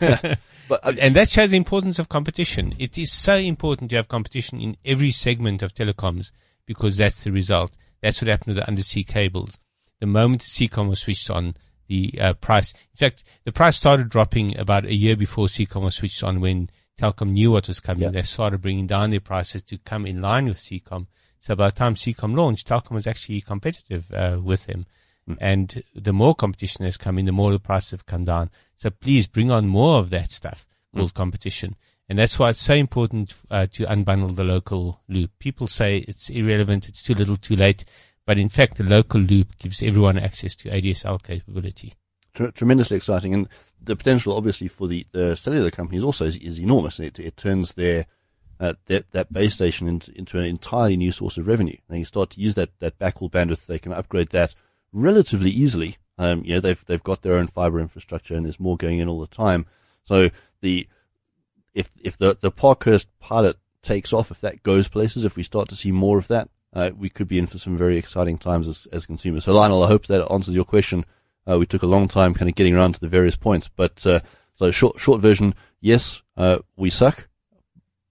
that. right? <laughs> <laughs> But uh, and that shows the importance of competition. It is so important to have competition in every segment of telecoms because that's the result. That's what happened with the undersea cables. The moment the Seacom was switched on, the uh, price, in fact, the price started dropping about a year before Seacom was switched on when Telkom knew what was coming. Yeah. They started bringing down their prices to come in line with Seacom. So by the time Seacom launched, Telkom was actually competitive uh, with them. And the more competition has come in, the more the prices have come down. So please bring on more of that stuff called competition. And that's why it's so important uh, to unbundle the local loop. People say it's irrelevant, it's too little, too late. But in fact, the local loop gives everyone access to ADSL capability. tr- tremendously exciting, and the potential, obviously, for the, the cellular companies also is, is enormous. It, it turns their uh, that that base station into, into an entirely new source of revenue. They can start to use that that backhaul bandwidth. They can upgrade that relatively easily. Um, you know, they've they've got their own fiber infrastructure, and there's more going in all the time. So the if if the the Parkhurst pilot takes off, if that goes places, if we start to see more of that, uh, we could be in for some very exciting times as, as consumers. So Lionel, I hope that answers your question. Uh, we took a long time kind of getting around to the various points, but uh, so short short version, yes, uh, we suck,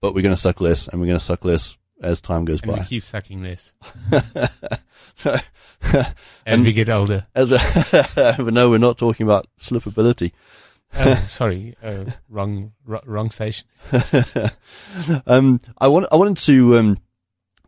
but we're going to suck less, and we're going to suck less as time goes And we by. keep sucking less <laughs> so, as And- we get older. as <laughs> but no, we're not talking about slipability. Oh, sorry, uh, wrong, wr- wrong station. <laughs> um, I want I wanted to um,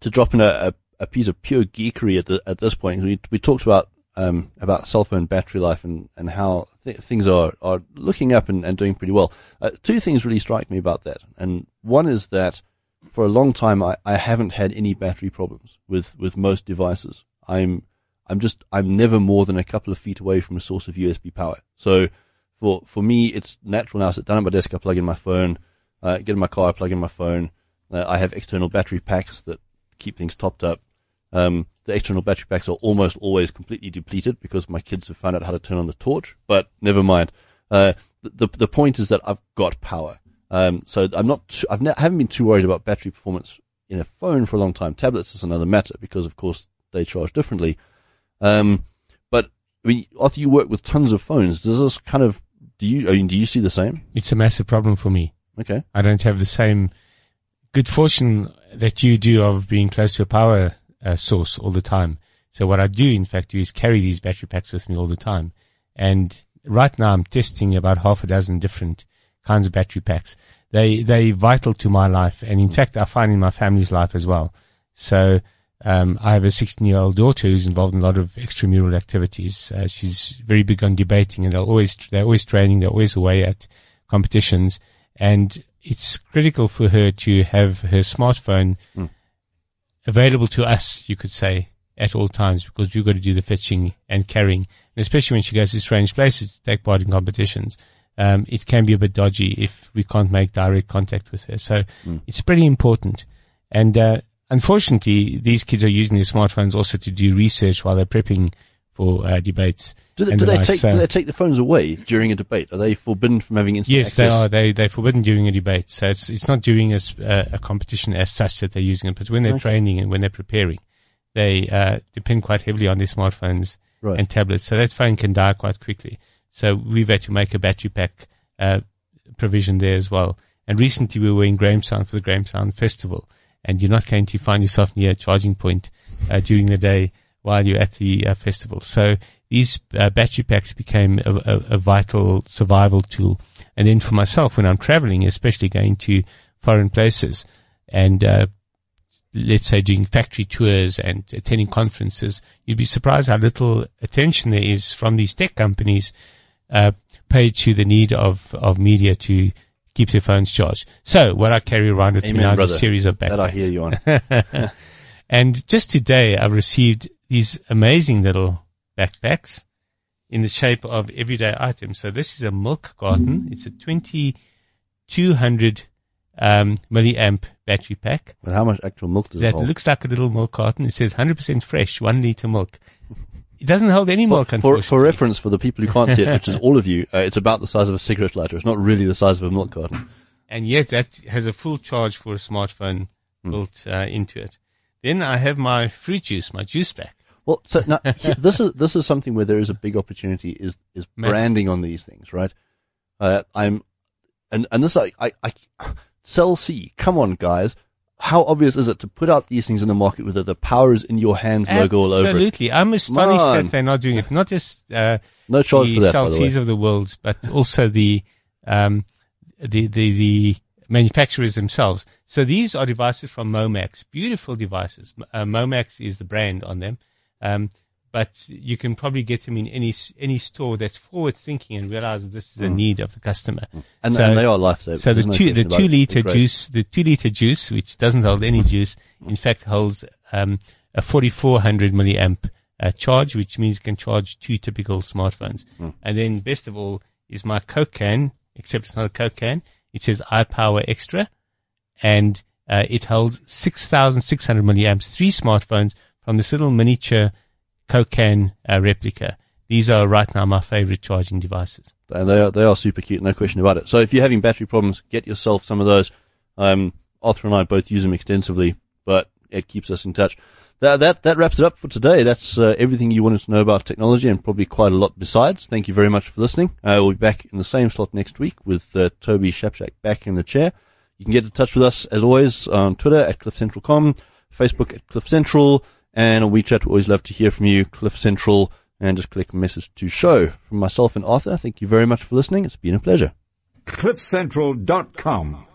to drop in a, a, a piece of pure geekery at the, at this point. We we talked about um, about cell phone battery life and and how th- things are are looking up and, and doing pretty well. Uh, two things really strike me about that, and one is that for a long time I, I haven't had any battery problems with with most devices. I'm I'm just I'm never more than a couple of feet away from a source of USB power. So for for me, it's natural now. I sit down at my desk, I plug in my phone, uh, get in my car, I plug in my phone. Uh, I have external battery packs that keep things topped up. Um, the external battery packs are almost always completely depleted because my kids have found out how to turn on the torch. But never mind. Uh, the the point is that I've got power. Um, so I'm not. Too, I've ne- haven't been too worried about battery performance in a phone for a long time. Tablets is another matter because, of course, they charge differently. Um, but I mean, after you work with tons of phones, does this kind of do you? I mean, do you see the same? It's a massive problem for me. Okay. I don't have the same good fortune that you do of being close to a power uh, source all the time. So what I do, in fact, do is carry these battery packs with me all the time. And right now I'm testing about half a dozen different kinds of battery packs. They, they vital to my life. And in fact, I find in my family's life as well. So, um, I have a 16 year old daughter who's involved in a lot of extramural activities. Uh, she's very big on debating and they're always, they're always training. They're always away at competitions and it's critical for her to have her smartphone Mm. available to us, you could say, at all times because we've got to do the fetching and carrying, and especially when she goes to strange places to take part in competitions. Um, it can be a bit dodgy if we can't make direct contact with her. So Mm. it's pretty important. And uh, unfortunately, these kids are using their smartphones also to do research while they're prepping for uh, debates. Do they, do the they like. take So- do they take the phones away during a debate? Are they forbidden from having instant Yes, they are. They they're forbidden during a debate. So it's it's not during a, uh, a competition as such that they're using it, but when they're Okay. training and when they're preparing, they uh, depend quite heavily on their smartphones Right. and tablets. So that phone can die quite quickly. So we've had to make a battery pack uh, provision there as well. And recently we were in Grahamstown for the Grahamstown Festival, and you're not going to find yourself near a charging point uh, during the day while you're at the uh, festival. So these uh, battery packs became a, a, a vital survival tool. And then for myself, when I'm traveling, especially going to foreign places, and uh, let's say doing factory tours and attending conferences, you'd be surprised how little attention there is from these tech companies uh, paid to the need of, of media to keep their phones charged. So what I carry around with me Amen, now is a series of backpacks. That I hear you on. <laughs> <laughs> and just today, I've received these amazing little backpacks in the shape of everyday items. So this is a milk carton. It's a 2200 um, milliamp battery pack But how much actual milk does it that hold? looks like a little milk carton. It says 100% fresh, one liter milk. <laughs> It doesn't hold any milk, for, unfortunately. for reference, for the people who can't see it, which is <laughs> all of you, uh, it's about the size of a cigarette lighter. It's not really the size of a milk carton. and yet that has a full charge for a smartphone Hmm. built uh, into it. Then I have my fruit juice, my juice pack. Well, so now <laughs> this is this is something where there is a big opportunity is is branding on these things, right? Uh, I'm and and this I, I, I Cell C, come on guys, how obvious is it to put out these things in the market with the, power is in your hands logo all over it? Absolutely. I'm astonished on. that they're not doing it. Not just uh, No charge the for that, by the. Cell Cs of the world, but also the, um, the, the, the manufacturers themselves. So these are devices from Momax, beautiful devices. Uh, Momax is the brand on them. Um, but you can probably get them in any any store that's forward thinking and realize that this is a need of the customer. And, So- and they are lifesavers. So the no two the two liter juice the two liter juice which doesn't hold any juice in fact holds um, a 4400 milliamp uh, charge which means it can charge two typical smartphones. Hmm. And then best of all is my Coke can except it's not a Coke can. It says iPower Extra and uh, it holds 6600 milliamps three smartphones from this little miniature Coke can uh, replica. These are right now my favorite charging devices. and they are they are super cute, no question about it. So if you're having battery problems, get yourself some of those. Um, Arthur and I both use them extensively, but it keeps us in touch. That that that wraps it up for today. That's uh, everything you wanted to know about technology, and probably quite a lot besides. Thank you very much for listening. Uh, we'll be back in the same slot next week with uh, Toby Shapshak back in the chair. You can get in touch with us as always on Twitter at CliffCentral.com, Facebook at Cliff Central, and on WeChat. We always love to hear from you, Cliff Central, and just click message to show. From myself and Arthur, thank you very much for listening. It's been a pleasure. CliffCentral.com.